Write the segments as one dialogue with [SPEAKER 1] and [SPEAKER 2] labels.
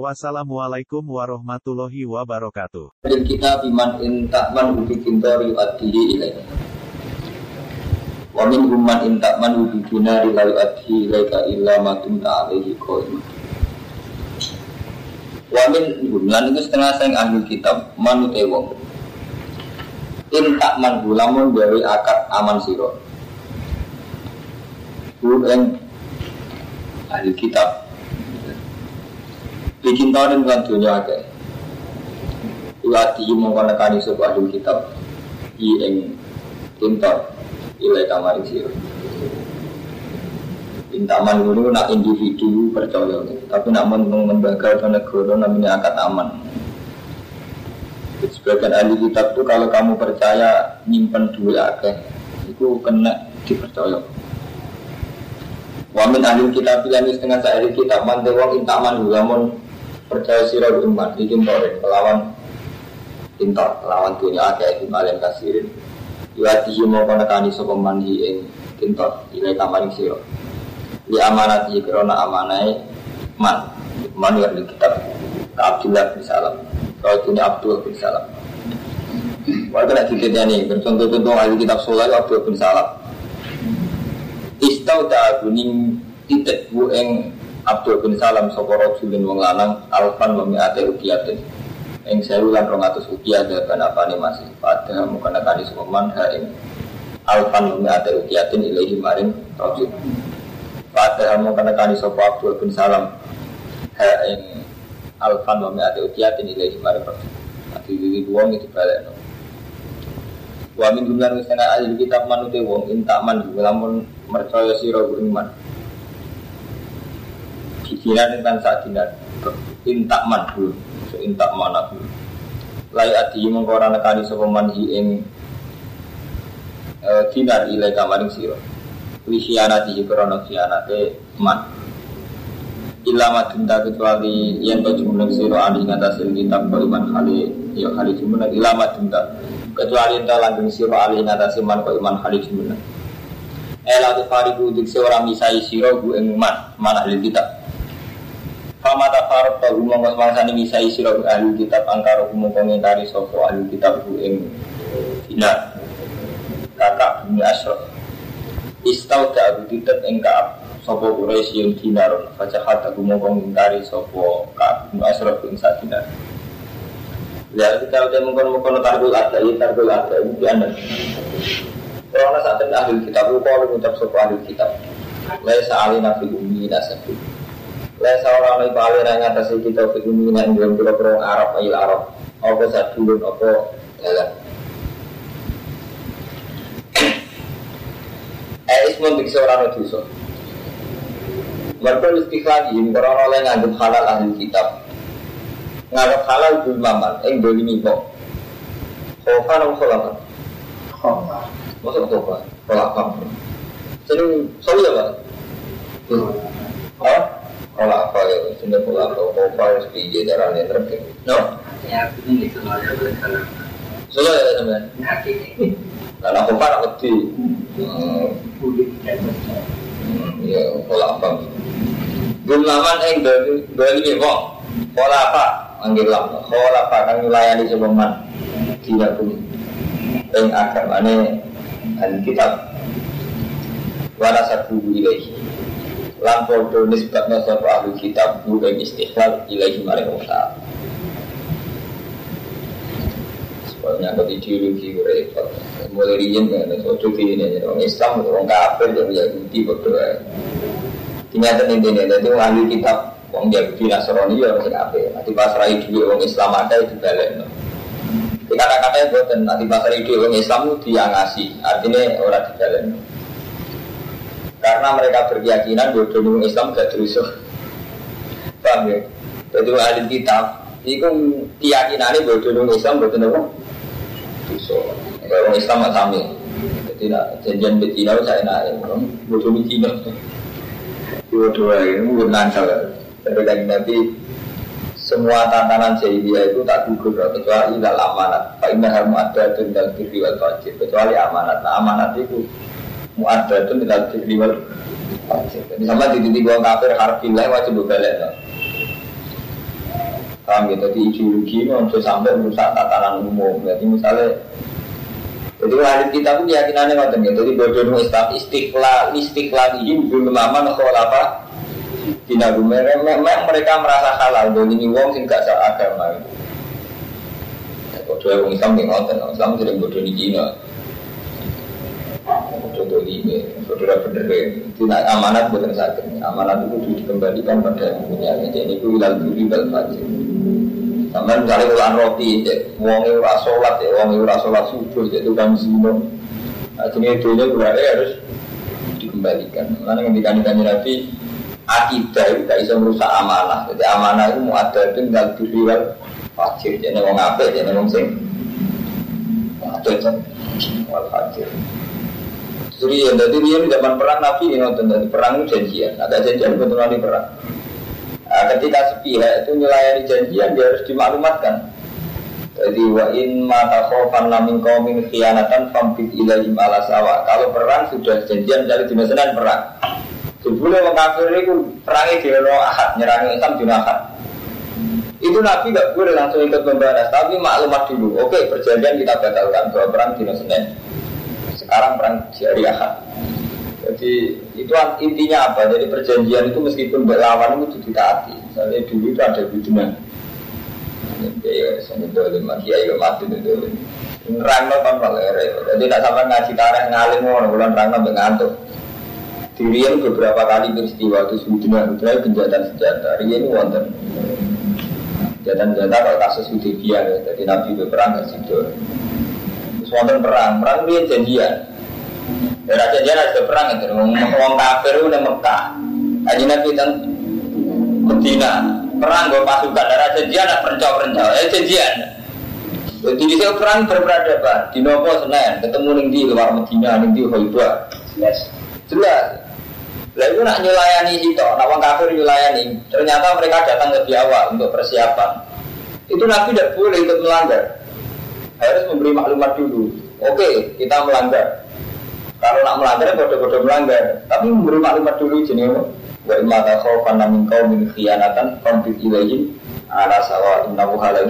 [SPEAKER 1] Wassalamualaikum warahmatullahi wabarakatuh.
[SPEAKER 2] Dari kita biman intakman ubi kintori adhihi ilaih. Wa min umman intakman ubi dinari lalu adhihi ilaika illa matum ta'alehi qaim Wa min lan itu setengah sayang ahli kitab manut wong. Intakman gulamun dari akad aman siro Bu ahli kitab bikin tahun dengan dunia ke Iwati mongkon nekani sebuah ahli kitab I ing tintor Ilai kamari siro Intaman dulu nak individu percaya. Tapi nak lembaga atau negara namanya akad aman. Sebagian ahli kitab itu kalau kamu percaya nyimpen duit akeh Itu kena dipercaya. Wamin ahli kitab yang setengah ahli kitab Man wong intaman lamun percaya sira iman iki tore melawan pintar melawan dunia akeh itu kalian kasirin. Yuati mau kena kani sopo mandi ing kintor ilai kamaring siro Di amanati kerana amanai man Man yang di kitab Abdullah bin Salam. Kalau ini Abdul bin Salam. Warga nak dikitnya nih Bercontoh-contoh ahli kitab sholat Abdul bin Salam. Istau ta'aguning Titik bu ing Abdul bin Salam sapa rajulin wong lanang alfan wa mi'ate ukiyatin. Ing sewu lan 200 ukiah dan apane masih pada mukana kali sapa man ha alfan wa mi'ate ukiyatin ilahi maring rajul. Pada mukana kali sapa Abdul bin Salam ha ing alfan wa mi'ate ukiyatin ilahi maring rajul. Ati diri wong itu balik no. Wa min jumlah setengah ahli kitab manute wong intaman lamun mercaya sira iman dan saat dinar intak man dulu so intak mana dulu lai adi mengkora nekani sopo manhi ing eh, dinar ilai kamaring siro li khianati krono khianate man. Ilama dinta kecuali yang to jumlah siro ali ngatasin kitab iman hali ya hali jumlah ilama dinta kecuali enta langgeng siro ali ngatasin man ko iman hali jumlah Ela tu fariku diksi orang misai siro gu ing man mana hali kitab Fama tafarot tahu mongkos mangsani misai sirah ahli kitab angkara hukum komentari sopo ahli kitab ku Dina kakak bumi asrof Istau aku titet ing kaab sopo Quraisy yang dinaron Fajahat aku mau komentari sopo kaab bumi asrof ing saat dinar. Lihat kita udah mengkono-mengkono tarbul ada, ini tarbul ada, ini anda Karena saat ini ahli kitab, kalau mengucap sopo ahli kitab. Laisa alina fi ummi nasabi Lesa orang yang paling yang atas kita fikuni yang dalam kira-kira Arab ayil Arab Apa sadulun, apa jalan Eh, ismun biksi orang dosa Mereka istiqlal ini, orang oleh nganggap halal ahli kitab Nganggap halal maman, yang dolimi kok Khofa atau kholakan? Khofa Maksud khofa? Kholakan Jadi, soalnya apa? Hah? Kalau apa ya, sini pola atau apa harus piye caranya terus. No? Ya, ini gitu aja boleh salah. Solo ya teman. Karena aku parah wedi. Ya, pola apa? Gulaman yang dari ini kok. Pola apa? Anggil lah. Pola apa kan melayani sebelum tidak pun. Yang agamanya dan kitab. Wala satu ilaihi lan podo nisbatnya sapa ahli kitab bu ing istiqlal ilahi maring Allah Soalnya kau ideologi repot. Mulai riyen kan Sojo gini Orang Islam Orang kafir Orang Yahudi Berdoa Tinggal ini Jadi ahli kitab Orang Yahudi Nasrani Ya orang kafir. Nanti pasrai dulu Orang Islam ada itu balik Kata-kata itu Nanti pasrai dulu Orang Islam itu dia ngasih Artinya orang di balik karena mereka berkeyakinan bahwa Islam gak terus paham ya jadi ahli kitab itu keyakinannya bahwa Islam betul apa So, kalau orang Islam nggak sami. Jadi nak janjian betina saya naik, orang bodoh di Cina. Dua-dua ini mungkin lancar. Tapi kan nanti semua tantangan jahiliyah itu tak gugur kecuali dalam amanat. Pak Indah ada dan kiri wal kecuali amanat. Nah amanat itu muadda itu tidak kiri wal. Jadi sama di titik gua kafir harfilah wajib balik. Paham gitu, jadi ideologi ini bisa sampai merusak tatanan umum. Jadi misalnya jadi hadis kita pun keyakinannya ngoten gitu. Jadi bodoh Islam istiqlal istiqlal ini belum lama nol apa Dina memang mereka merasa halal dan ini wong sing gak agama. Bodoh wong Islam yang ngoten, Islam sering bodoh di Cina. Contoh ini, saudara bener tidak amanat bukan sakit. Amanat itu dikembalikan pada yang punya. Jadi itu ilal duri bal fajr. Sampai misalnya ulang roti, uang itu sholat, ya, uang itu sholat subuh, itu kan zino. Nah, ini dunia berarti harus dikembalikan. Karena ketika dikandung Nabi, akidah itu gak bisa merusak amanah. Jadi amanah itu mau ada itu tinggal diriwal fajir. Jadi mau ngapain, jadi mau sing. Ada wal fajir. Ya, jadi dia zaman perang Nabi ini nonton dari perang itu janjian. Ada janjian betul nanti perang. Nah, ketika sepihak itu melayani janjian dia harus dimaklumatkan. Jadi wa in mata khofan lamin kaumin khianatan fambit ilaihim ala sawa. Kalau perang sudah janjian dari di Senin perang. Jebule wong kafir itu perangnya di ahad, nyerang Islam di ahad. Itu Nabi gak boleh langsung ikut membahas, tapi maklumat dulu. Oke, perjanjian kita batalkan bahwa perang di Senin. Sekarang perang ahad. Jadi itu intinya apa? Jadi perjanjian itu meskipun berlawan itu ditaati. Misalnya dulu itu ada bidunan. Ya, saya dolim, kiai mati dolim. Nerang no kan Jadi tidak sampai ngaji tareh ngalim mau bulan nerang no ngantuk. Dirian beberapa kali peristiwa itu sebetulnya sebetulnya penjatan senjata. Rian wonten. Penjatan senjata kalau kasus Hudibiyah ya. Jadi Nabi berperang ke situ. Wonten perang, perang Rian janjian. Ya raja dia ada perang itu, ngomong kafir itu Mekah. Aji Nabi dan Medina perang gue pasukan raja dia ada perencau-perencau, eh janjian. Jadi di perang berperadaban di Nopo Senin ketemu ning di luar Medina ning di Khaybah. Yes. Jelas. Lah itu nak nyulayani itu, nak wong kafir nyulayani. Ternyata mereka datang lebih awal untuk persiapan. Itu Nabi tidak boleh ikut melanggar. Harus memberi maklumat dulu. Oke, kita melanggar. Kalau nak melanggar, bodoh-bodoh melanggar. Tapi memberi maklumat dulu jenis Wa imma takhawfan min qaumin khianatan fambit ilaihim ala sawa innahu halal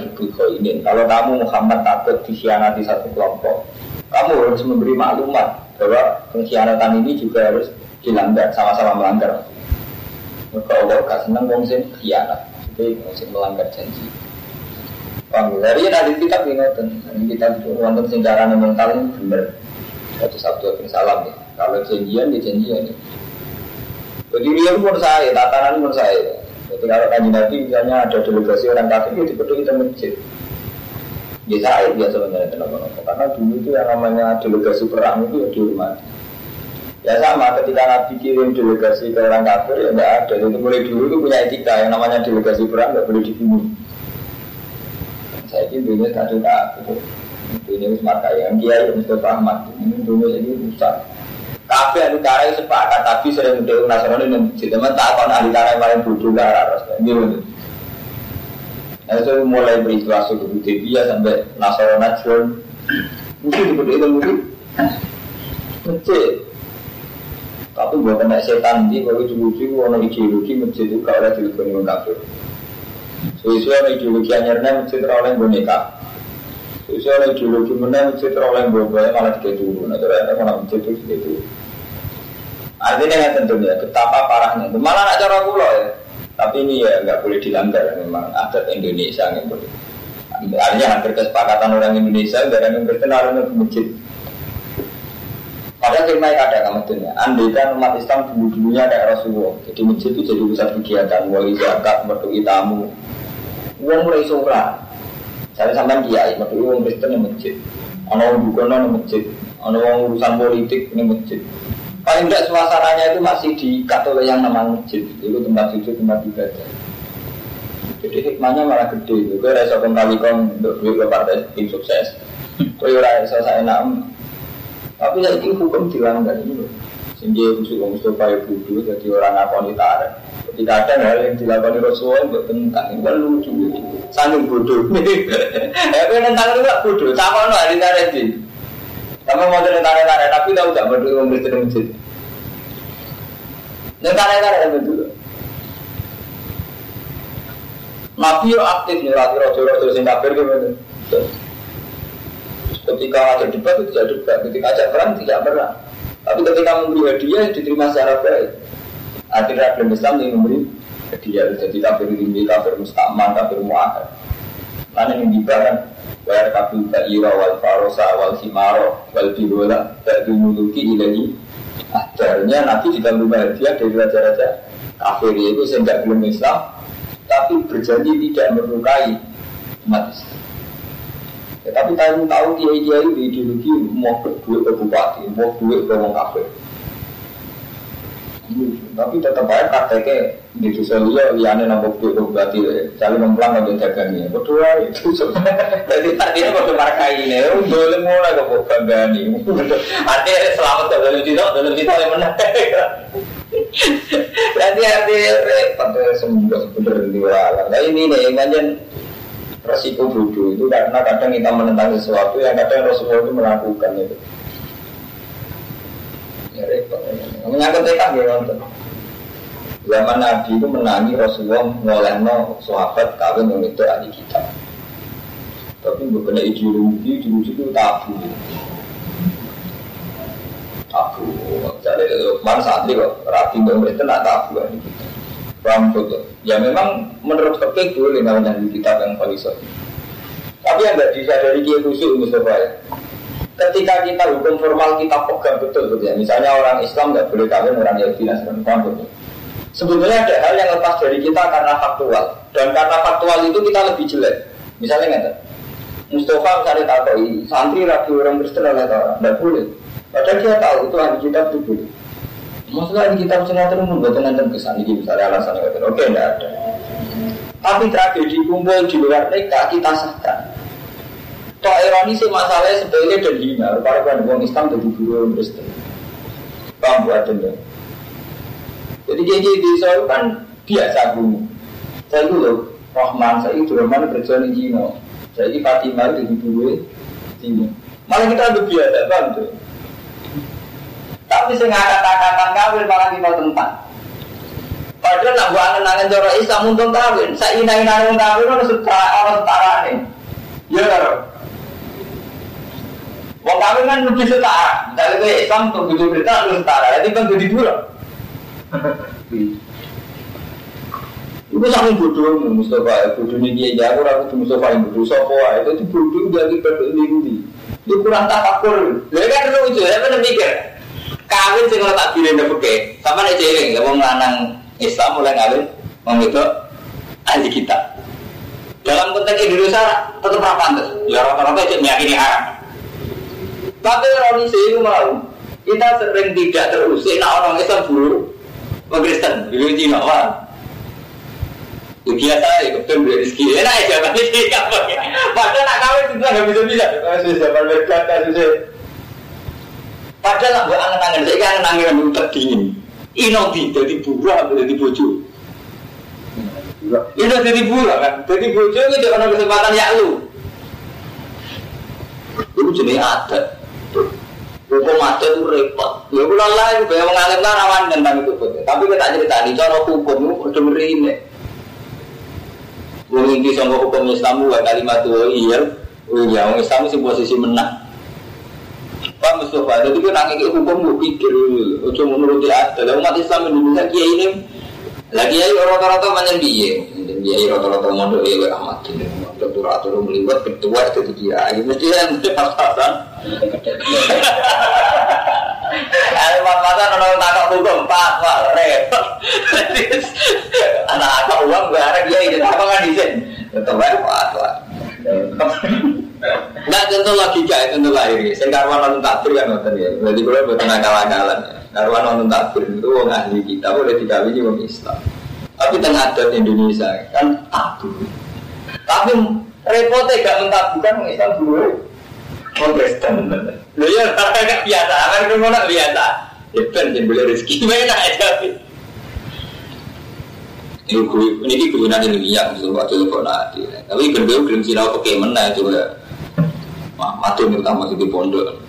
[SPEAKER 2] ini. Kalau kamu Muhammad takut dikhianati satu kelompok, kamu harus memberi maklumat bahwa pengkhianatan ini juga harus dilanggar, sama-sama melanggar. Maka Allah gak senang wong sing khianat, jadi wong melanggar janji. Paham dari nanti kita ingatkan, kita wonten sing carane mental ini bener. Satu Sabtu bin Salam nih. Kalau janjian ya janjian nih. Jadi dia pun saya, tatanan pun saya. Jadi kalau kaji nabi misalnya ada delegasi orang kafir, ya dipeduh kita masjid. Ya saya biasa sebenarnya kenapa-napa. Karena dulu itu yang namanya delegasi perang itu ya di rumah. Ya sama ketika Nabi kirim delegasi ke orang kafir ya tidak ada. Jadi mulai dulu itu punya etika yang namanya delegasi perang nggak boleh dibunuh. Saya ini dunia kacau tak ini Smart yang Kiai Mustafa Ahmad ini dulu ini besar. Kafe ahli karai sepakat tapi sering udah nasional ini masjid. Teman tak akan ahli karai paling bodoh ke arah ras. Gimana? Itu mulai beristilah suku dia sampai nasional nasional. Mungkin dibuat itu mungkin. Masjid. Tapi buat kena setan di kalau lucu orang ideologi masjid itu kalau ada telepon yang kafir. Sesuai ideologi anyarnya masjid oleh boneka. Soalnya ideologi mana masjid teroleh bawa malah tiga turun. Nah, terus ada mana masjid itu tiga turun. Artinya yang tentunya betapa parahnya. Malah nak cara pulau ya. Tapi ini ya nggak boleh dilanggar memang adat Indonesia yang boleh. Artinya hampir kesepakatan orang Indonesia dari yang berkenalan ke masjid. Padahal firman ada kamu dunia. Andai kan umat Islam dulu dulunya kayak Rasulullah. Jadi masjid itu jadi pusat kegiatan, wali zakat, berdua tamu. Uang mulai surah. Saya sampai kiai, itu orang Kristen yang masjid. Ono orang bukan yang masjid. Ono orang urusan politik yang masjid. Paling tidak suasananya itu masih di oleh yang namanya masjid. Itu tempat sujud, tempat ibadah. Jadi hikmahnya malah gede. Gue rasa kembali kom untuk duit ke partai tim sukses. Kau ora iso enak. Tapi ya ini hukum dilanggar ini. Sehingga khusus Mustafa ya budu jadi orang ngakoni tarik. Ketika ada hal yang dilakukan Rasulullah buat tentang ini kan lucu. Saking bodoh. Ya kan tentang itu gak bodoh. Sama no hari ini. Kamu mau tentang tarik tapi tahu gak berdua ngomong masjid masjid. Tentang tarik betul. Nabi yo aktif nyurati rojo-rojo sing kafir gitu. Ketika ada debat itu tidak debat, ketika ajak perang tidak perang. Tapi ketika memberi hadiah diterima secara baik. Akhirnya belum Islam yang memberi hadiah. Jadi kafir tinggi, kafir mustaman, kafir mu'ahad. Mana yang dibahkan? Wayar kafir ta'ira wal farosa wal simaro wal bihola Ba'du muluki ilahi Akhirnya Nabi juga memberi hadiah dari raja-raja kafir itu sehingga belum Islam Tapi berjanji tidak melukai umat Islam Ya, tapi tahu tahu kiai kiai di ideologi mau duit ke bupati, mau duit ke orang kafir. Tapi tetap aja prakteknya di sosial liane nambah duit ke bupati, cari memplang untuk dagangnya. Betul itu. Jadi tadi ini waktu markai ini, boleh mulai ke bupati Artinya selamat dalam cita, dalam cita yang menang. Jadi artinya repot semua sebenarnya. Nah ini nih, manjen resiko bodoh itu karena kadang kita menentang sesuatu yang kadang Rasulullah itu melakukan itu. Ya. Menyangkut TK ya nonton. Zaman Nabi itu menangi Rasulullah ngolehno sahabat kawin yang itu ahli kita. Tapi bukan ideologi, ideologi itu tabu. Tabu. Jadi mana saat ini kok rapi itu tidak tabu ahli kita rambut ya memang menurut fakih boleh namanya di kitab yang paling tapi yang nggak dari kiai khusus Mustafa ya ketika kita hukum formal kita pegang betul gitu ya. Misalnya orang Islam nggak boleh kawin orang Yahudi dan sebagainya sebetulnya ada hal yang lepas dari kita karena faktual. Dan karena faktual itu kita lebih jelek. Misalnya nggak Mustafa misalnya tahu santri rapi orang Kristen oleh orang nggak boleh. Padahal dia tahu itu hanya kita itu boleh Masalah di kitab sengaja pun buat nanti kesan ini misalnya alasan yang oke tidak ada. Tapi tragedi kumpul di luar mereka kita sahkan. Toh ironi sih masalahnya sepele dan hina. Para kan orang Islam jadi guru Kristen. Paham buat ya. Jadi jadi di Israel kan biasa guru. Saya itu loh Rahman, saya itu Rahman kerja di Cina. Saya ini Fatimah jadi guru Cina. Malah kita lebih biasa, paham tuh. Tapi saya kata-kata kawin malah kita tentang. Padahal nak buat angen-angen cara Islam untuk kawin. Saya ina-ina orang kawin orang setara orang setara nih. Ya kan? Wong kawin kan lebih setara. Dari ke Islam tuh butuh berita lebih setara. Jadi kan jadi dua. Itu sangat bodoh Mustafa. Bodoh ini dia jago. Aku Mustafa yang bodoh. Sopo itu bodoh jadi berlindung. Itu kurang tafakur. Dia kan lucu. Dia kan mikir kawin sing ora tak pilih oke. Sama nek jeling, wong lanang Islam mulai kawin wong itu ahli kita. Dalam konteks Indonesia tetap apa pantas. Ya rata-rata cek meyakini haram. Tapi orang itu mau kita sering tidak terusik nah orang Islam dulu orang Kristen dulu Cina wah itu biasa ya kebetulan beli rezeki enak aja tapi padahal nak kawin itu nggak bisa bisa kalau zaman mereka kasusnya Padahal gue angen-angen, saya kan angen-angen itu terdingin. Inobi jadi buruh atau jadi bojo. Ini jadi buruh kan, jadi bojo itu ada kesempatan ya lu. Itu jenis adat. Hukum adat itu repot. Ya lelah, gue banyak mengalir rawan tentang itu. Tapi kita cerita di cara hukum itu udah merine. Wong ini sama hukum Islam wa kalimat wa iya. Ya, wong Islam sih posisi menang. Pak Mustafa, jadi kita nangis hukum gue pikir, ojo menuruti ada. Lalu umat Islam Indonesia kiai ini, lagi ya rata-rata banyak biye, biye rata-rata mondok ya amat. Dokter atur melibat ketua itu kiai, mesti yang pas-pasan. Ada pas-pasan orang tangkap hukum empat, wah repot. Anak apa uang ada dia ini apa kan di sini, tetap aja Nah tentu logika tentu lahir. Saya karwan nonton takbir kan nonton ya. Jadi kalau buat nakal-nakalan. Karwan nonton takbir itu orang ahli kita boleh dikawini orang Islam. Tapi tengah adat Indonesia kan tabu. Tapi repotnya gak mentabukan orang Islam dulu. Wong Kristen. Lho ya kan biasa, kan ngono biasa. Ya ben jen boleh rezeki mana aja. Ini gue, ini gue nanti yang gitu waktu itu nanti. Tapi gue belum sinau oke mana itu ya. Mati nih utama di pondok.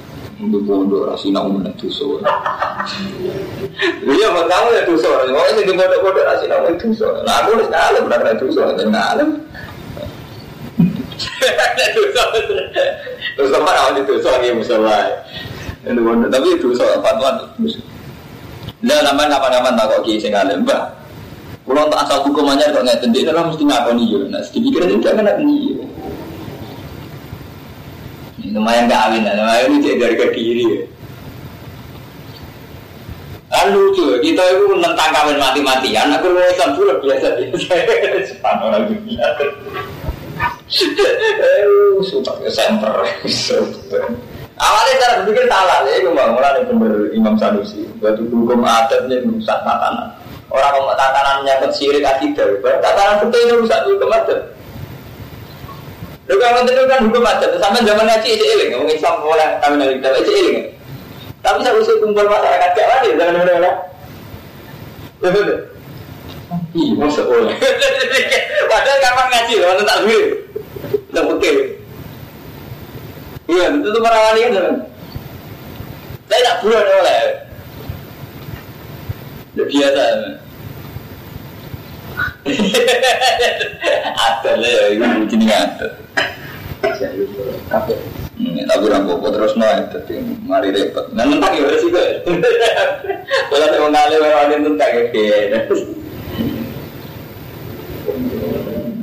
[SPEAKER 2] Di pondok rasina umum itu so. Iya mau tahu ya tuh so. Mau ini di pondok-pondok rasina umum itu so. Nah aku harus ngalim, benar itu so. Dan ngalim. Terus apa awal itu so lagi musola. Tapi itu so fatwa itu. Nah, namanya kapan-kapan tak kok kiai sing alim, tak asal hukumannya kok nggak tendek, dalam mesti ngakoni. Nah, sedikit nak ni. Lumayan gak awin, lumayan ini jadi dari diri. Ya. Kan lucu, kita itu menentang kawin mati-matian. Aku mau Islam dulu biasa biasa. Sepan orang dunia. Eh, sumpah ke center. Awalnya cara berpikir salah, ya itu bang, mulai bener Imam Sanusi. Batu hukum adatnya rusak tatanan. Orang mau tatanan menyangkut sirik akidah, tatanan kita ini rusak hukum adat. Lu kan itu kan hukum adat, sama zaman ngaji itu iling, ngomong Islam mulai kami dari kita itu iling. Tapi saya usul kumpul masyarakat gak wani, jangan bener. Betul. Iya, masa boleh. Padahal kapan ngaji, mana tak dulu. Udah pekeh. Iya, itu tuh merawani kan. Saya tak bulan oleh. Biasa. ada lah ya, itu begini ada. Tapi rampok terus no tapi mari repot. Nah tentang ya sih gue. Kalau saya mengalir orang tentang ya.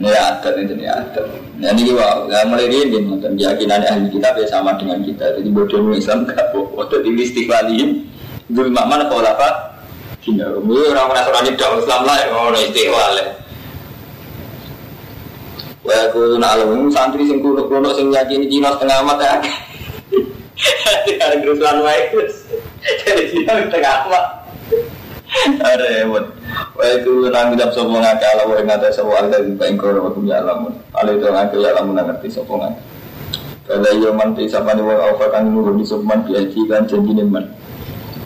[SPEAKER 2] Ini adat itu nih adat. Nah ini wow, ya mulai ini dan keyakinan ahli kitab ya sama dengan kita. Jadi bodoh Islam gak bodoh. Jadi istiqlaliin. Dulu mana kalau apa? Kina, orang Nasrani dalam Islam lah, orang istiqlal. Wah, aku nak alam santri sing kuno kuno sing yakini Cina setengah amat ya. Ada kerusuhan baik terus. Jadi Cina setengah amat. Wah itu nang kita sopo ngake ala wa ngate sopo ala di bain kono aku ya alam. Ala itu ngake ya alam ngerti sopo ngake. Kalau yo man ti sapa ni wa apa kan nurun di sopo man biaji kan janjine man.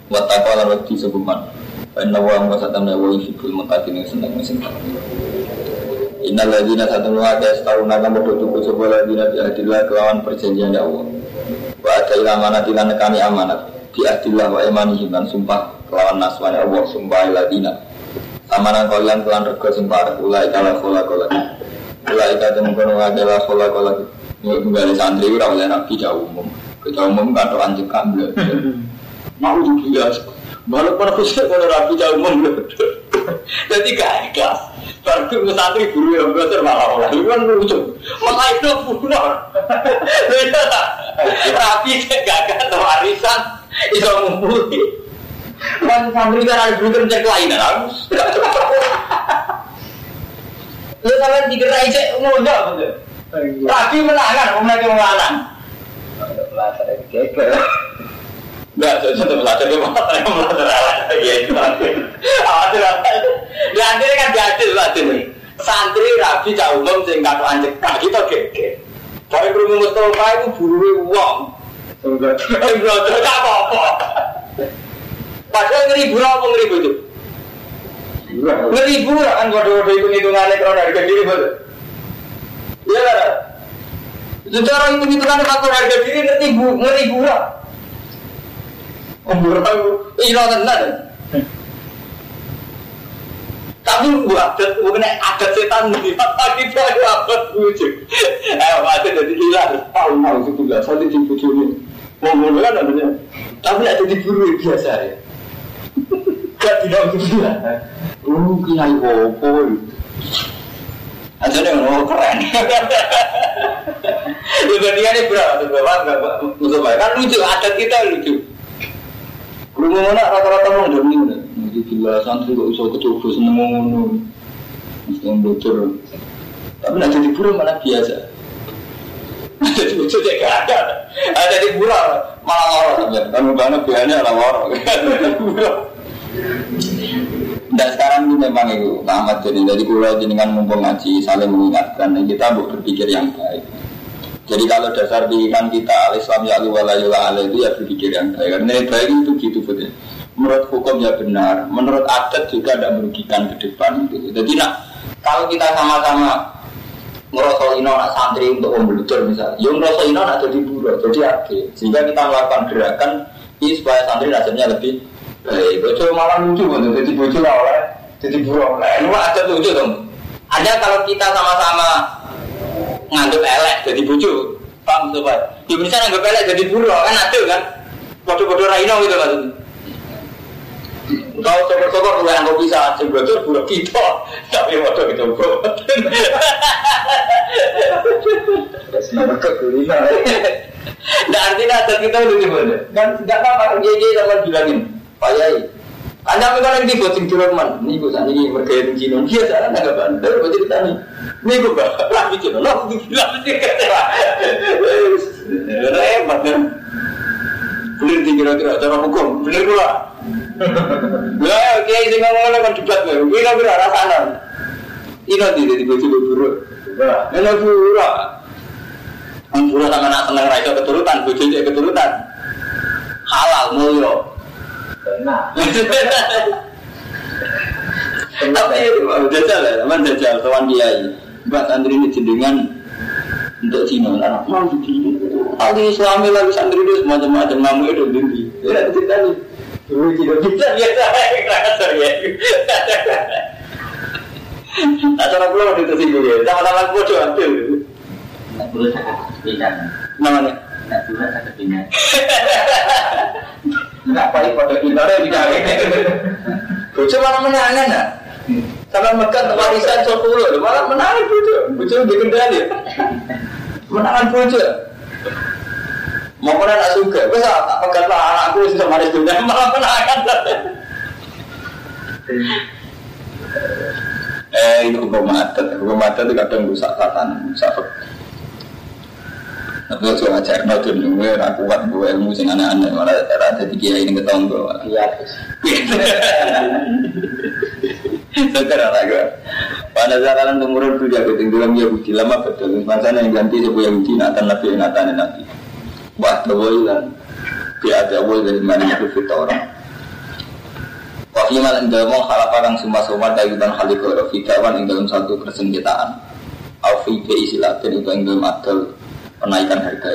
[SPEAKER 2] Wa taqwa lan di sopo man. Wa ang wasatan wa yuhibbul mutakin yang senang mesin. Innal ladzina satunu ada setahun akan bertutup sebuah ladzina di adillah kelawan perjanjian ya Allah. Wa ada amanat ilan nekani amanat di adillah wa imanihim dan sumpah kelawan naswani Allah sumpah ladina. Amanan kalian kelan rego sing parek ulai kala kola kola. Ulai kata mengkono adalah kola kola. Kembali santri ora oleh nabi jauh umum. Ketua umum kan anjek kamble. Mau juga Walaupun sih kalau rapi jauh umum Jadi gak ikhlas. Baru santri guru yang belajar malah olah. Itu kan lucu. Malah itu bunuh. Rapi gak atau arisan. Itu ngumpuli. Kan santri kan ada guru kerja kelainan. Lu sampai dikerai cek betul. Rapi menangan, umumnya menangan. Belajar keke. Enggak, saya tetap belajar ke mana yang belajar alat. Iya, itu alat. Nanti kan diadil lah ini. Santri rabi cak umum sing kata anjek kak kita gege. Tapi kerumuh Mustafa itu buru uang. Enggak. Enggak, enggak apa-apa. Padahal ngeribu apa ngeribu itu? Ngeribu kan waduh-waduh hitung-hitungannya kalau harga diri betul. Iya kan? Secara hitung-hitungannya faktor harga diri ngeribu, ngeribu lah. Umur iya tenan. Tapi gua adat, gua kena adat setan di mata kita ada apa lucu. Eh, mati jadi gila. Tahu tahu itu juga satu di bucu ini. Mau ngomong kan namanya. Tapi ada di buru biasa ya. Gak tidak gila. Oh, kira opo. Aja nih mau keren. Dibandingannya berapa tuh bapak? Musuh kan lucu, adat kita lucu. Kurang mana rata-rata mau demi nih. Jadi gila santri kok bisa kecoba seneng ngono. Mesti yang bocor. Tapi nanti di pura malah biasa. Jadi bocor dia gak ada. Ada di pura malah lorong. Kamu banget biasanya malah lorong. Dan sekarang ini memang itu Ahmad jadi dari pulau dengan mumpung ngaji saling mengingatkan dan kita berpikir yang baik. Jadi kalau dasar pilihan kita al-Islam ya ala itu ya berpikir yang baik. Yang baik itu gitu betul. Menurut hukum ya benar, menurut adat juga tidak merugikan ke depan. Gitu. Jadi nak kalau kita sama-sama ngerasa ino nak santri untuk membludur misalnya, yang ngerasa ino nak jadi buruh, jadi ake. Sehingga kita melakukan gerakan ini supaya santri rasanya lebih baik. Bocor malah lucu kan, jadi bocor lah oleh, jadi buruh oleh. Ini ada lucu dong. Ada kalau kita sama-sama nganggep elek jadi bucu, paham sobat? Ya bisa nganggep elek jadi buruh kan ada kan? Bodoh-bodoh raino gitu kan? Kau sokor-sokor bukan aku bisa sing bocor buruh kita, tapi bodoh gitu kok. Nah artinya ada kita udah gimana? Kan nggak apa-apa, dia sama bilangin, Pak Yai, anda memang yang tiba sing curang man, nih gue sana ini mereka yang Cina biasa kan nggak bandel, gue cerita nih, nih gue Cina, lo kata, repot kan, bener sih kira-kira. Cara hukum, bener pula, lah oke ngomong kan debat gue, kira-kira ini nanti jadi gue coba buruk, ini buruk, buruk sama nak seneng keturutan, gue keturutan, halal mulio. Tapi jajal ya, teman jajal, kawan kiai. Mbak santri ini jendengan untuk Cina, anak mau begini. Islami lagi santri itu semacam-macam namu itu tinggi. Ya kita nih, dulu Cina kita biasa, kasar ya. Pulau itu coba ambil.
[SPEAKER 3] Nak dulu saya pindah.
[SPEAKER 2] Namanya?
[SPEAKER 3] Dulu saya pindah.
[SPEAKER 2] Enggak pada ada dalam. Bocor malah menangan ya. Sama mekat warisan sepuluh, malah menangan bocor. Bocor dikendali. Menangan bocor. Mau pernah nak suka, bisa tak pegat lah anakku sudah manis dunia malah menangan. Eh, ini hukum adat. Hukum adat itu kadang rusak tatan, rusak tapi ojo ngajar no tuh gue aku kuat gue ilmu sing aneh-aneh malah ada di kiai ini ketong gue.
[SPEAKER 3] Iya.
[SPEAKER 2] Sekarang lagi. Pada zaman temurun itu jago dalam Yahudi lama betul. Masanya yang ganti sebuah Yahudi natan nabi natan nabi. Wah kewoilan. Dia ada woi dari mana itu kita orang. Wafih malah dalam halapan semua semua dari dan halikul fitawan yang dalam satu persengketaan. Alfi ke isilatin itu yang dalam penaikan harga.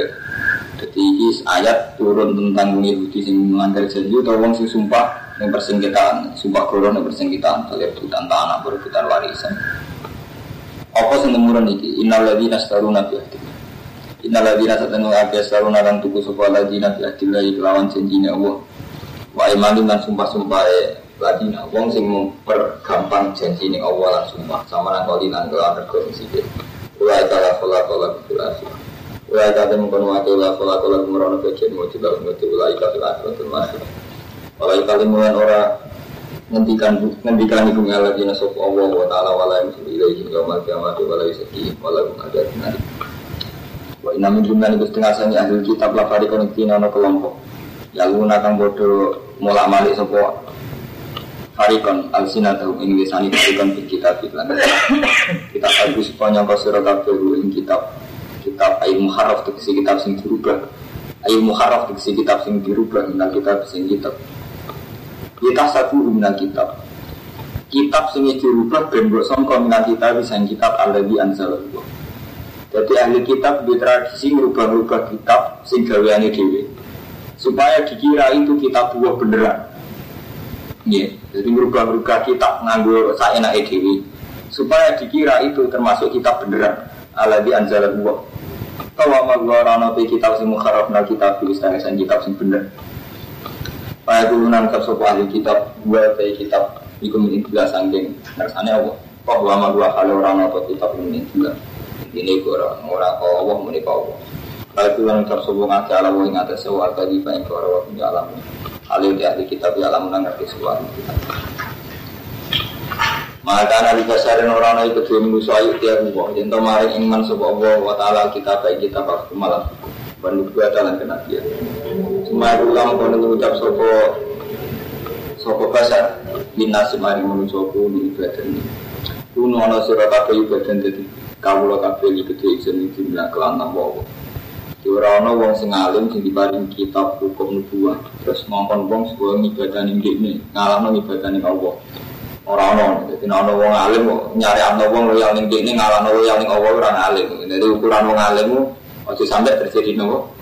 [SPEAKER 2] Jadi ayat turun tentang Yahudi yang melanggar janji atau wong sing sumpah yang persengketaan, sumpah koron yang persengketaan, kalian hutan tanah berebutan warisan. Apa sing temurun iki? Innal ladzina astaruna bi ahdillah. Innal ladzina satanu ake astaruna lan tuku sapa ladzina bi ahdillah kelawan janjine Allah. Wa imanin lan sumpah-sumpah e ladina wong sing mempergampang janjine Allah lan sumpah sama nang kalian kelawan rego sing sithik. Ulai kala kala kala kula Wa kata mengkono waktu la kola kola kemerono bagian mau juga untuk ulai kafir akhirat termasuk. Walai kali mulan ora ngendikan ngendikan ibu ngalah dina sop Allah wa taala wala ilahi hingga mal kiamat wala yusaki wala kum ada dinari. Wa inna min jumlah itu setengah sani ahli kitab la fari konektina no kelompok. Ya luna kang bodoh mulak malik sopo Farikon al-sinatahu ing lisani farikon di kitab iklan Kita bagus sepanjang kosiro kabeh ing kitab kitab ayu muharraf tegesi kitab sing dirubah ayu muharraf tegesi kitab sing dirubah minal kitab sing kitab kita satu minal kitab. Kitab sing dirubah ben mbok sangka minal kitab sing kitab alladzi anzalallahu. Jadi ahli kitab di tradisi merubah-rubah kitab sing gaweane dhewe. Supaya dikira itu kitab buah beneran. Yeah. jadi merubah-rubah kitab nganggo saenake dhewe. Supaya dikira itu termasuk kitab beneran alladzi anzalallahu. Kawa magwarana pe kitab sing mukharrafna kitab fi kitab sing bener. Pak guru nang sopo ahli kitab gua pe kitab iku min bila sangking kersane Allah. Kok wa magwa kalau ora ana kitab ini juga. Ini ora ora kok Allah muni kok Allah. Kalau itu yang tersobo ngake ala wa ingate sewa tadi banyak ora wa punya alam. Alih di ahli kitab ya alam ngerti sewa kitab. Maka nabi basarin orang itu kedua minggu ayu tiap minggu. Jadi maring iman sebuah Allah wa taala kita baik kita pak malam. Bandung dua dalam kenabian. Semua ulang kau mengucap sopo sopo basar minasi maring menusoko di ibadah ini. Kuno ana sira kabeh ibadah dadi kawula kabeh iki kedhe isin iki kelan tambah Allah. orang wong sing alim sing diparing kitab hukum nubuah terus ngongkon wong sebuah ibadah ning dikne ngalahno ibadah ning Allah. Ora ono, dadi ana wong alim kok nyari ana wong loyal ning dikne ngalahno loyal ning Allah ora alim. Jadi ukuran wong alim ojo sampai terjadi nopo.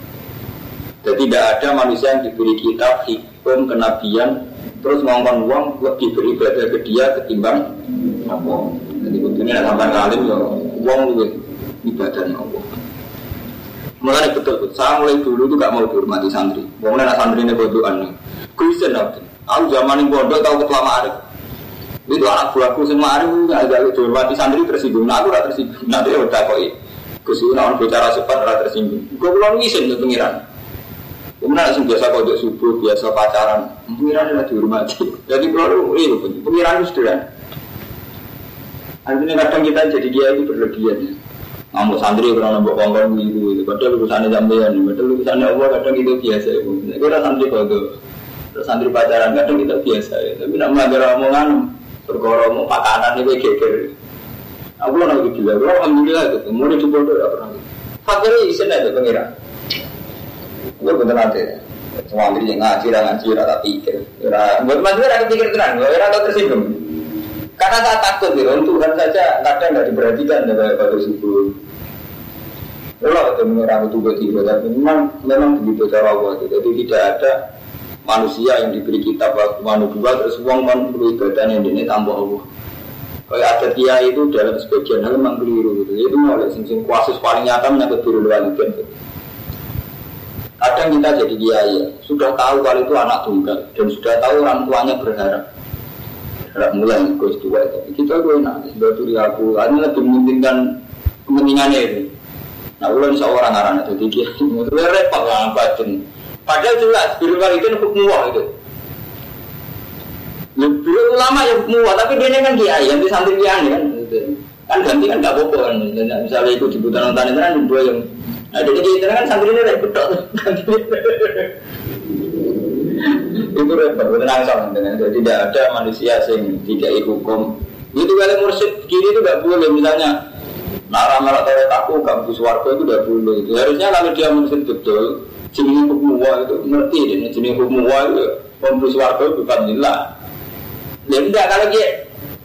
[SPEAKER 2] Jadi tidak ada manusia yang diberi kitab hukum kenabian terus ngongkon wong lebih beribadah ke dia ketimbang apa. Jadi kudunya sampai alim ya wong luwih ibadah ning Allah. Mulai betul betul. Saya mulai dulu tuh gak mau dihormati santri. Mulai nak santri ini bodohan nih. Kuisen aku. Aku zaman ini bodoh tahu ketua ma'arif. Itu anak buahku sing ma'arif gak ada dihormati santri tersinggung. Nah, aku tersinggung. Nanti ya udah kok. Ini orang bicara cepat gak tersinggung. Gue belum ngisen tuh pengiran. Kemudian langsung biasa kode subuh, biasa pacaran. Pengiran adalah dihormati. Jadi kalau ini pengiran itu sederhana. Artinya kadang kita jadi dia itu berlebihan. Ya. Kamu santri kalau nambah kongkong gitu, itu padahal urusannya jambean, padahal urusannya Allah kadang itu biasa ya. Kita santri kode, terus santri pacaran kadang kita biasa ya. Tapi nak mengajar omongan, perkara mau makanan itu geger. Aku lah lagi gila, aku alhamdulillah itu, mau dicoba tuh apa pernah. Fakirnya isen aja pengira. Gue bener nanti. Ambil yang ngaji, ngaji, rata pikir. Buat mas gue rata pikir tenang, gue rata tersinggung. Karena saya takut ya, Tuhan saja kadang nggak diperhatikan ya pada subuh. Kalau ada menyerang itu tiba tapi memang memang begitu cara Allah. Jadi tidak ada manusia yang diberi kitab waktu manusia terus uang perlu yang ini tambah Allah. Kayak ada dia itu dalam sebagian hal memang keliru gitu. Itu mulai sing kuasus paling nyata menyangkut biru luar gitu. Kadang kita jadi kiai sudah tahu kalau itu anak tunggal dan sudah tahu orang tuanya berharap. Tidak mulai gue tua tapi kita gue enak sebetulnya aku. Ini lebih mementingkan kepentingannya itu. Nah ulang seorang orang itu tiga itu repot lah batin padahal jelas biru itu hukum itu. Lebih ulama ya hukum tapi dia kan kiai yang di santri kiai kan. Kan ganti kan gak apa-apa kan. Misalnya ikut jemputan nonton itu kan dua yang nah jadi itu kan santri ini repot itu repot tenang sama jadi tidak ada manusia yang tidak hukum. Itu kalau mursyid kiri itu tidak boleh. Misalnya Nara malah tahu aku kampus warga itu tidak boleh. Itu harusnya kalau dia mursyid betul jenis hukum itu ngerti ini jenis hukum itu kampus warga bukan nilai ya enggak kalau dia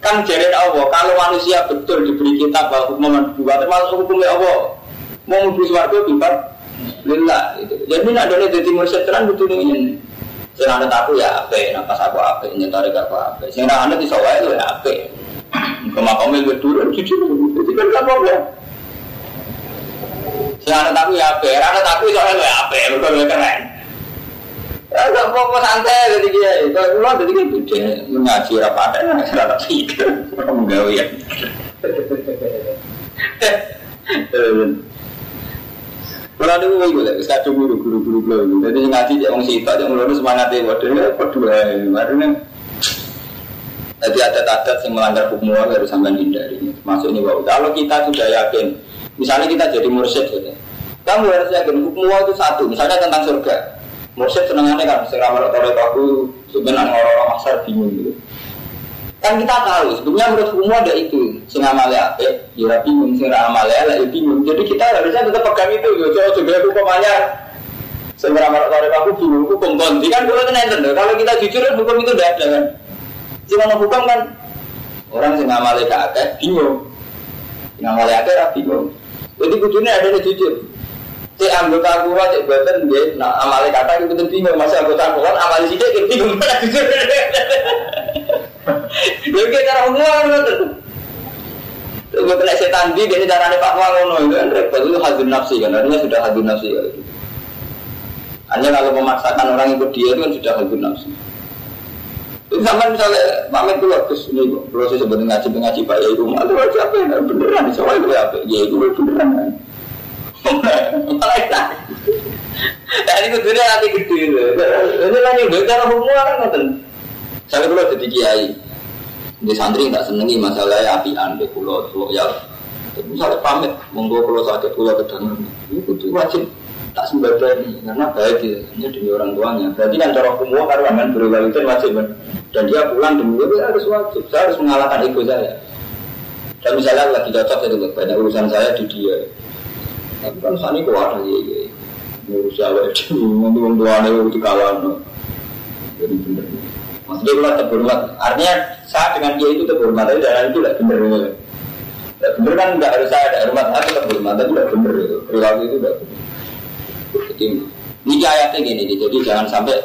[SPEAKER 2] kan jadi Allah. Kalau manusia betul diberi kitab bahwa hukum dua termasuk hukumnya Allah mau kampus warga bukan lillah itu jadi ada jadi mursyid terang betul ini Sing anut aku ya ape, nafas aku ape, nyetori aku ape. Sing ora anut iso wae ya ape. Kemakome gue turun jujur, itu kan gak apa-apa. Sing anut aku ya ape, anut aku ya ape, mergo keren. Ya gak apa-apa santai jadi dia. Kalau lu jadi kan gede mengaji rapat, ora tak pikir, menggawe ya. Kalau ada gue gue lagi kacau guru guru. Jadi ngaji dia orang sita, dia mulai semangat dia. Waduh, ya kedua, kemarin Jadi adat-adat yang melanggar hukum Allah harus sampai hindari. Masuk ini bahwa kalau kita sudah yakin, misalnya kita jadi mursyid, gitu. kamu harus yakin hukum Allah itu satu. Misalnya tentang surga, mursyid senangannya kan, sekarang kalau aku sebenarnya orang-orang masar bingung gitu. Kan kita tahu, sebetulnya menurut hukum ada itu. Sing amale ape, ya bingung, sing amale ya bingung. Jadi kita harusnya tetap pegang itu. Yo, coba juga aku kemanya. Sing amal tarik aku bingung, hukum konti kan kalau Kalau kita jujur hukum itu tidak ada kan. Sing hukum kan orang sing amale akeh bingung. Sing amale akeh ra bingung. Jadi kudunya ada jujur. Si anggota kuat, cek badan, dia, nah amale kata itu bingung. Masa anggota kuat, amale sidik, bingung. Lha ki cara umum ngoten. Gue kena setan di dia caranya Pak Wang ngono itu kan repot itu hadir nafsi kan artinya sudah hadir nafsi ya. Hanya kalau memaksakan orang ikut dia itu kan sudah hadir nafsi. Itu sama misalnya pamit keluar terus ini proses sebenarnya ngaji ngaji pak ya itu malu aja apa ya beneran soalnya itu apa ya itu beneran kan. Nah ini kudunya nanti gede Ini lagi cara hukum orang ngoten. Saya kalau jadi kiai, di santri nggak senengi masalahnya apian di pulau ya. Misalnya pamit, monggo pulau sakit pulau kedangan, itu wajib tak sembadani karena baik ya, demi orang tuanya. Berarti kan cara hukum karena kan berwalidan wajib kan. Dan dia pulang demi itu harus wajib. Saya harus mengalahkan ego saya. Dan misalnya lagi cocok itu banyak urusan saya di dia. Tapi kan ini kok ada ya, ya. ngurus awal itu orang tua anda itu kawan jadi bener. Maksudnya kalau terhormat artinya saya dengan dia itu terhormat tapi dalam itu tidak bener tidak bener kan nggak harus saya ada hormat saya tetap hormat tapi tidak bener perilaku itu tidak bener. Jadi ini ayatnya gini jadi jangan sampai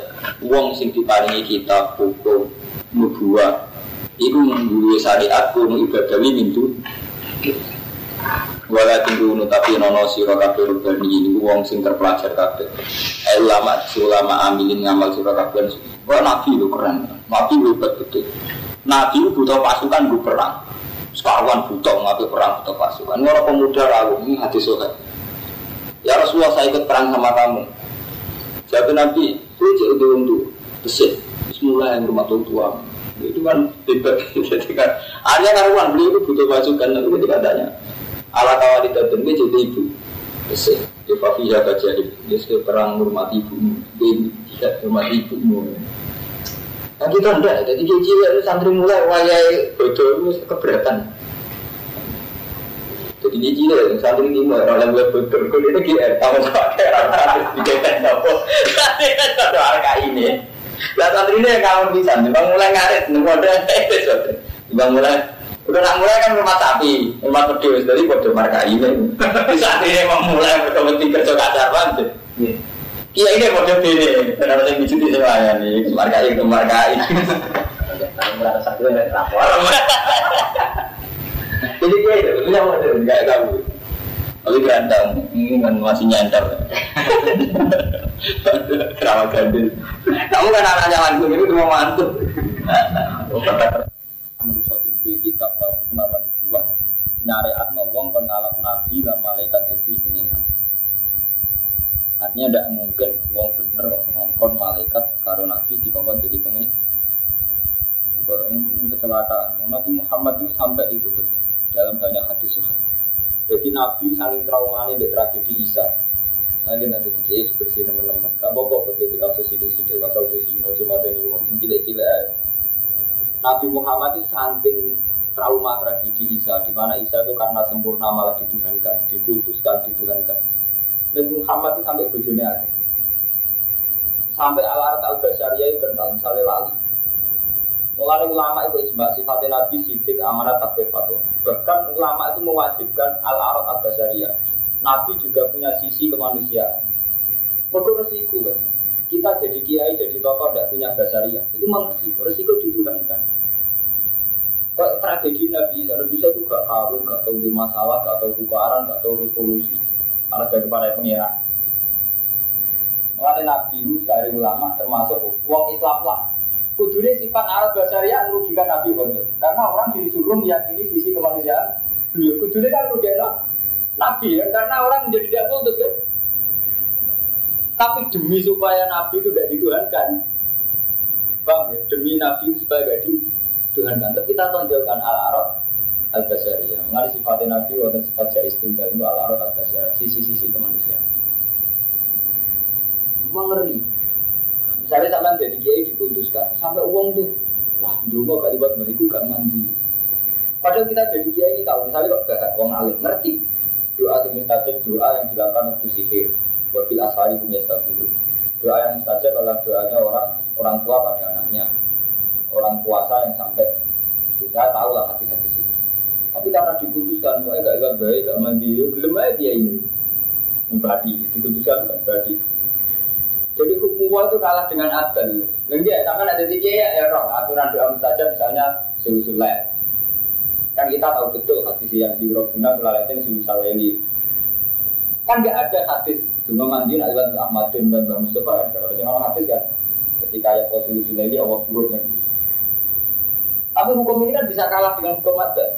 [SPEAKER 2] uang sing diparingi kita hukum nubuah itu menggurui syariat kuno ibadawi mintu wala tinggu tapi nono siro kabeh rubani ini uang sing terpelajar kabeh. Eh, ulama ulama amilin ngamal siro kabeh. Wah nabi lu keren. Nabi lu betul nabi lu butuh pasukan gue perang. Sekawan butuh ngapain perang butuh pasukan. Orang pemuda ragu ini hati sohe ya Rasulullah saya ikut perang sama kamu. Jadi nabi itu cek untuk untuk besit. Bismillah yang rumah tua itu kan hebat jadi kan artinya karuan beliau itu butuh pasukan. Tapi ketika tanya ala kawal itu dia jadi ibu. Besit di Fafiyah baca dia sudah perang hormat ibumu. Dia tidak hormat ibumu. Nah kita enggak, jadi cilik santri mulai wayai bodoh itu keberatan. Jadi dia cilik, santri timur, orang yang bodoh, kau itu GR, kamu pakai rata-rata di kita apa? Ada harga ini. Lah santri ini yang kamu bisa, bang mulai ngaret, nunggu ada bang mulai Udah nak mulai kan rumah sapi, rumah pedus, jadi bodoh marka ini. Saat ini mau mulai berkompetisi kerja kasar banget. Iya ini bodoh ini, kenapa saya bicara semuanya nih, marka ini, marka ini. Jadi dia itu, ini yang ada nggak kamu. Tapi ganteng, ini kan masih nyantar. Kenapa gandil? Kamu kan anaknya langsung ini cuma mantu. Menurut sosial kitab nyariat wong kon ngalap nabi dan malaikat jadi pengiran. Artinya tidak mungkin wong bener ngongkon malaikat karo nabi dikongkon jadi pengiran. Kecelakaan. Nabi Muhammad itu sampai itu dalam banyak hadis suhah. Jadi Nabi saling trauma ini tragedi Isa. Nanti nanti di kiai bersih teman-teman. Gak apa-apa begitu kasus ini sih, kasus ini sih, cuma ini wong cilik-cilik. Nabi Muhammad itu saking trauma tragedi Isa, di mana Isa itu karena sempurna malah dituhankan, dikutuskan, dituhankan. Nabi Muhammad itu sampai bojone ada. Sampai al-arat al-basyariyah itu kental, misalnya lali. Mulai ulama itu ijma sifatnya Nabi sidik amanat takbir fatwa. Bahkan ulama itu mewajibkan al-arat al-basyariyah. Nabi juga punya sisi kemanusiaan. Pokok resiko. Kita jadi kiai, jadi tokoh, tidak punya basaria. Itu memang resiko. Resiko dituhankan. Tragedi Nabi Isa, Nabi Isa itu gak kawin, gak tahu di masalah, gak tahu tukaran, gak tahu revolusi. Karena dari para pengira. Mengenai Nabi itu dari ulama termasuk uang Islam lah. Kudune sifat Arab basaria merugikan Nabi betul. Karena orang disuruh meyakini sisi kemanusiaan beliau. Kudune kan merugikan Nabi ya, karena orang menjadi tidak putus kan. Tapi demi supaya Nabi itu tidak dituhankan, bang ya? Demi Nabi itu supaya tidak dituhankan. Tapi kita tonjolkan al-arab al-basariyah. Mengenai sifat Nabi wonten sifat jais tunggal itu al-arab al-basariyah. Sisi-sisi kemanusiaan. Mengeri. Misalnya sampai jadi kiai diputuskan, sampai uang tuh, wah dulu gak libat baliku gak mandi. Padahal kita jadi kiai ini tahu, misalnya kok gak uang alim, ngerti doa yang mustajab doa yang dilakukan waktu sihir wabil asari punya stabilu doa yang mustajab adalah doanya orang orang tua pada anaknya orang puasa yang sampai sudah tahu lah hati-hati sih tapi karena diputuskan mau gak gak baik gak mandi belum aja dia ini membadi diputuskan bukan badi jadi hukum itu kalah dengan adil lagi ya sama ada tiga ya, ya roh aturan doa mustajab misalnya sulusulah Kan kita tahu betul hadis yang di Robuna melalatin sumisal ini. Kan nggak ada hadis Duma mandi nak lewat Ahmad bin Ban Bang Mustafa. Kalau yang orang hadis kan ketika ayat konstitusi ini Allah turun kan. Tapi hukum ini kan bisa kalah dengan hukum adat.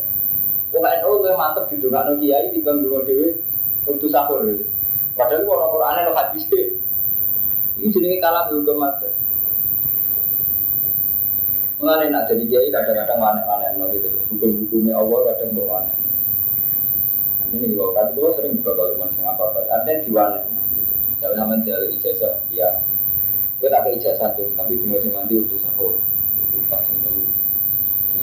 [SPEAKER 2] Pokoknya NU lebih mantep di dunia no kiai di bang dua dewi untuk sahur. Padahal orang Quran lo hadis ini jadi kalah dengan hukum adat. Mengenai nak jadi kiai kadang-kadang aneh-aneh no gitu. Hukum-hukumnya Allah kadang bawa aneh. Ini gue kan itu sering juga kalau mana setengah apa apa. Artinya diwane. Gitu. Jangan sama jalan ijazah. Ya, gue tak ke ijazah tuh, tapi di musim mandi untuk sahur. Itu pas jam.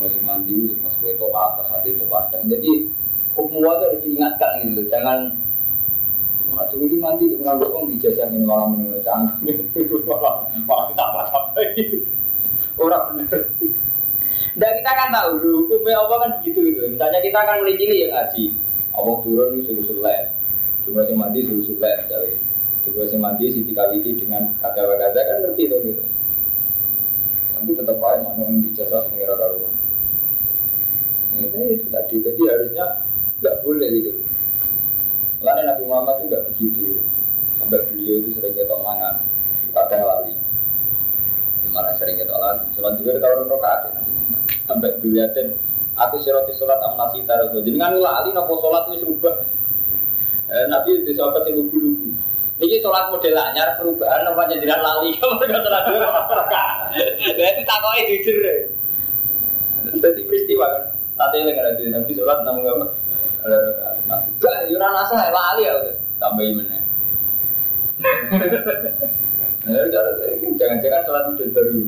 [SPEAKER 2] Di musim mandi pas gue toa pas hati mau padang. Jadi hukum itu harus diingatkan gitu. Jangan Nak dulu ini mandi di nganggur wong dijajah ini malam ini canggung. Malah malah kita apa sampai orang bener. Dan kita kan tahu hukumnya Allah kan begitu gitu. Misalnya kita kan mulai cilik ya ngaji. Allah turun itu suruh sulit. Coba sih mandi suruh sulit misalnya. Coba sih mandi siti kawiti dengan kata-kata kan ngerti tuh gitu. Tapi tetap aja mana yang dijasa sendiri karuan. Ini itu tadi, jadi harusnya nggak boleh gitu. Lain Nabi Muhammad itu nggak begitu. Sampai beliau itu sering ketok mangan, kadang lali. Gimana sering ketok lali? Sholat juga orang rokaat ya Nabi Muhammad. Sampai dilihatin, aku siroti sholat amnasi taruh. Jadi kan lali nopo sholat itu serubah. Eh, Nabi itu sahabat yang lugu-lugu. Ini sholat model anyar perubahan namanya jiran lali. Kamu nggak sholat dulu. Jadi takoi jujur. Jadi peristiwa kan. Tadi yang ada di Nabi sholat namun apa? Gak, yuran asa lali ya udah tambahin mana. Jangan-jangan sholat udah baru.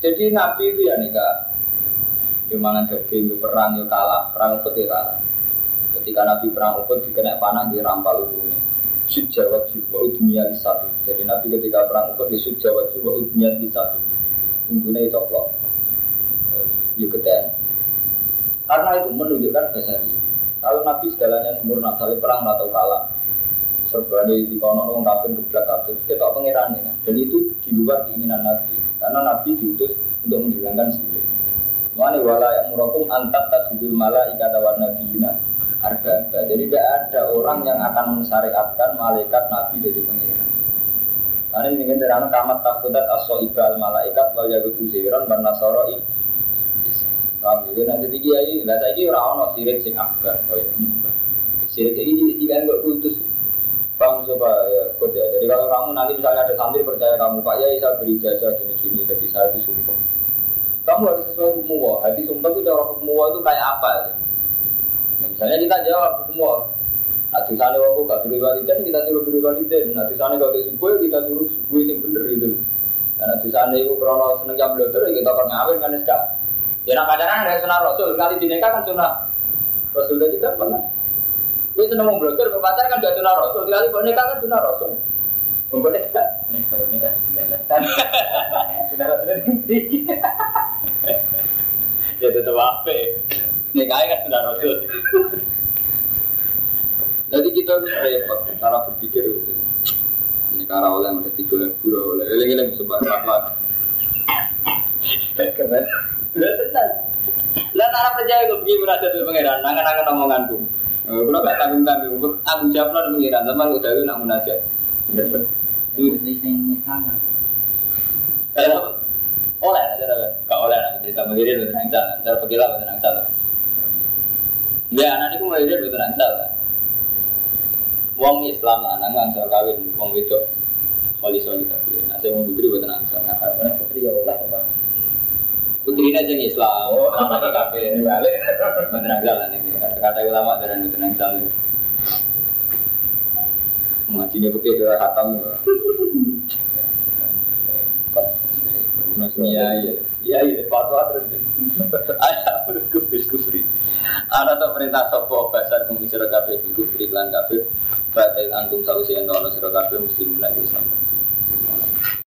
[SPEAKER 2] Jadi Nabi itu ya nikah. Gimana daging, perang, ya kalah, perang Uhud ya kalah. Ketika Nabi perang Uhud dikena panah di rampal ini. Sud Jiwa dunia di satu. Jadi Nabi ketika perang Uhud di Sud Jiwa dunia di satu. Unggulnya itu klok. Yuk keten. Karena itu menunjukkan bahasa dia. Kalau Nabi segalanya sempurna, kali perang atau kalah, serba di kono orang kafir geblak kafir, kita pangeran ya. Dan itu di luar keinginan Nabi. Karena Nabi diutus untuk menghilangkan sirik. Mana wala yang murakum antat tasudul mala ikata warna bina harga. Jadi tidak ada orang yang akan mensyariatkan malaikat Nabi jadi pengiran. Ini ingin terang kamat takutat aso ibal malaikat wal yagudu ziran dan nasoro Paham ya? Nanti tiga kiai, lah saya kira orang no sirik sing akbar, ini. Sirik ini tiga enggak putus. Paham coba ya, kode. Jadi kalau kamu nanti misalnya ada santri percaya kamu, Pak Yai saya beri jasa gini-gini, jadi saya itu sumpah. Kamu harus sesuai hukum. Hati sumpah itu cara hukum itu kayak apa? Ya, misalnya kita jawab hukum. Nah, di sana waktu gak suruh waliden, kita suruh beri waliden. Nah, di sana kalau subuh, kita suruh subuh yang bener gitu. Karena di sana itu krono seneng jam belajar, kita akan ngawin kan sekarang. Ya nak pacaran ada sunnah Rasul, sekali dinikah kan sunnah Rasul jadi kan pernah. Gue seneng mau belajar, pacaran kan gak sunnah Rasul, sekali mau nikah kan sunnah Rasul. Kalau nikah, sunnah Rasul itu Ya tetap apa? Nikahnya kan sunnah Rasul. Jadi kita harus repot cara berpikir gitu. Ini karena oleh menjadi tiga guru oleh eleng-eleng sebab apa? Keren. Lah tenan. Lah cara percaya kok begini merasa tuh pangeran, nangan-nangan omonganku. Kalau gak tanggung tanggung, tanggung jawab lah pangeran, teman udah lu nak munajat.
[SPEAKER 3] Itu sing misalnya.
[SPEAKER 2] Kalau oleh gak oleh lah cerita lu tenang salah, cara pergi lah tenang salah. Ya anak ini mulai dia tenang salah. Wong Islam anak nggak kawin, wong wedok, soli soli tapi, nah saya mau putri buat tenang salah.
[SPEAKER 3] Karena putri ya oleh apa?
[SPEAKER 2] Putrinya jadi Islam, oh, nama kafe, balik, beneran jalan ini. Kata ulama dari itu nang saling. Ngaji ini pakai doa hatam. Iya iya, iya iya, fatwa terus. Ada menurut kufri. Ada tak perintah sopo basar kemisir kafe kufri klan kafe. Batil antum salusi yang tahu kafe muslimin Islam.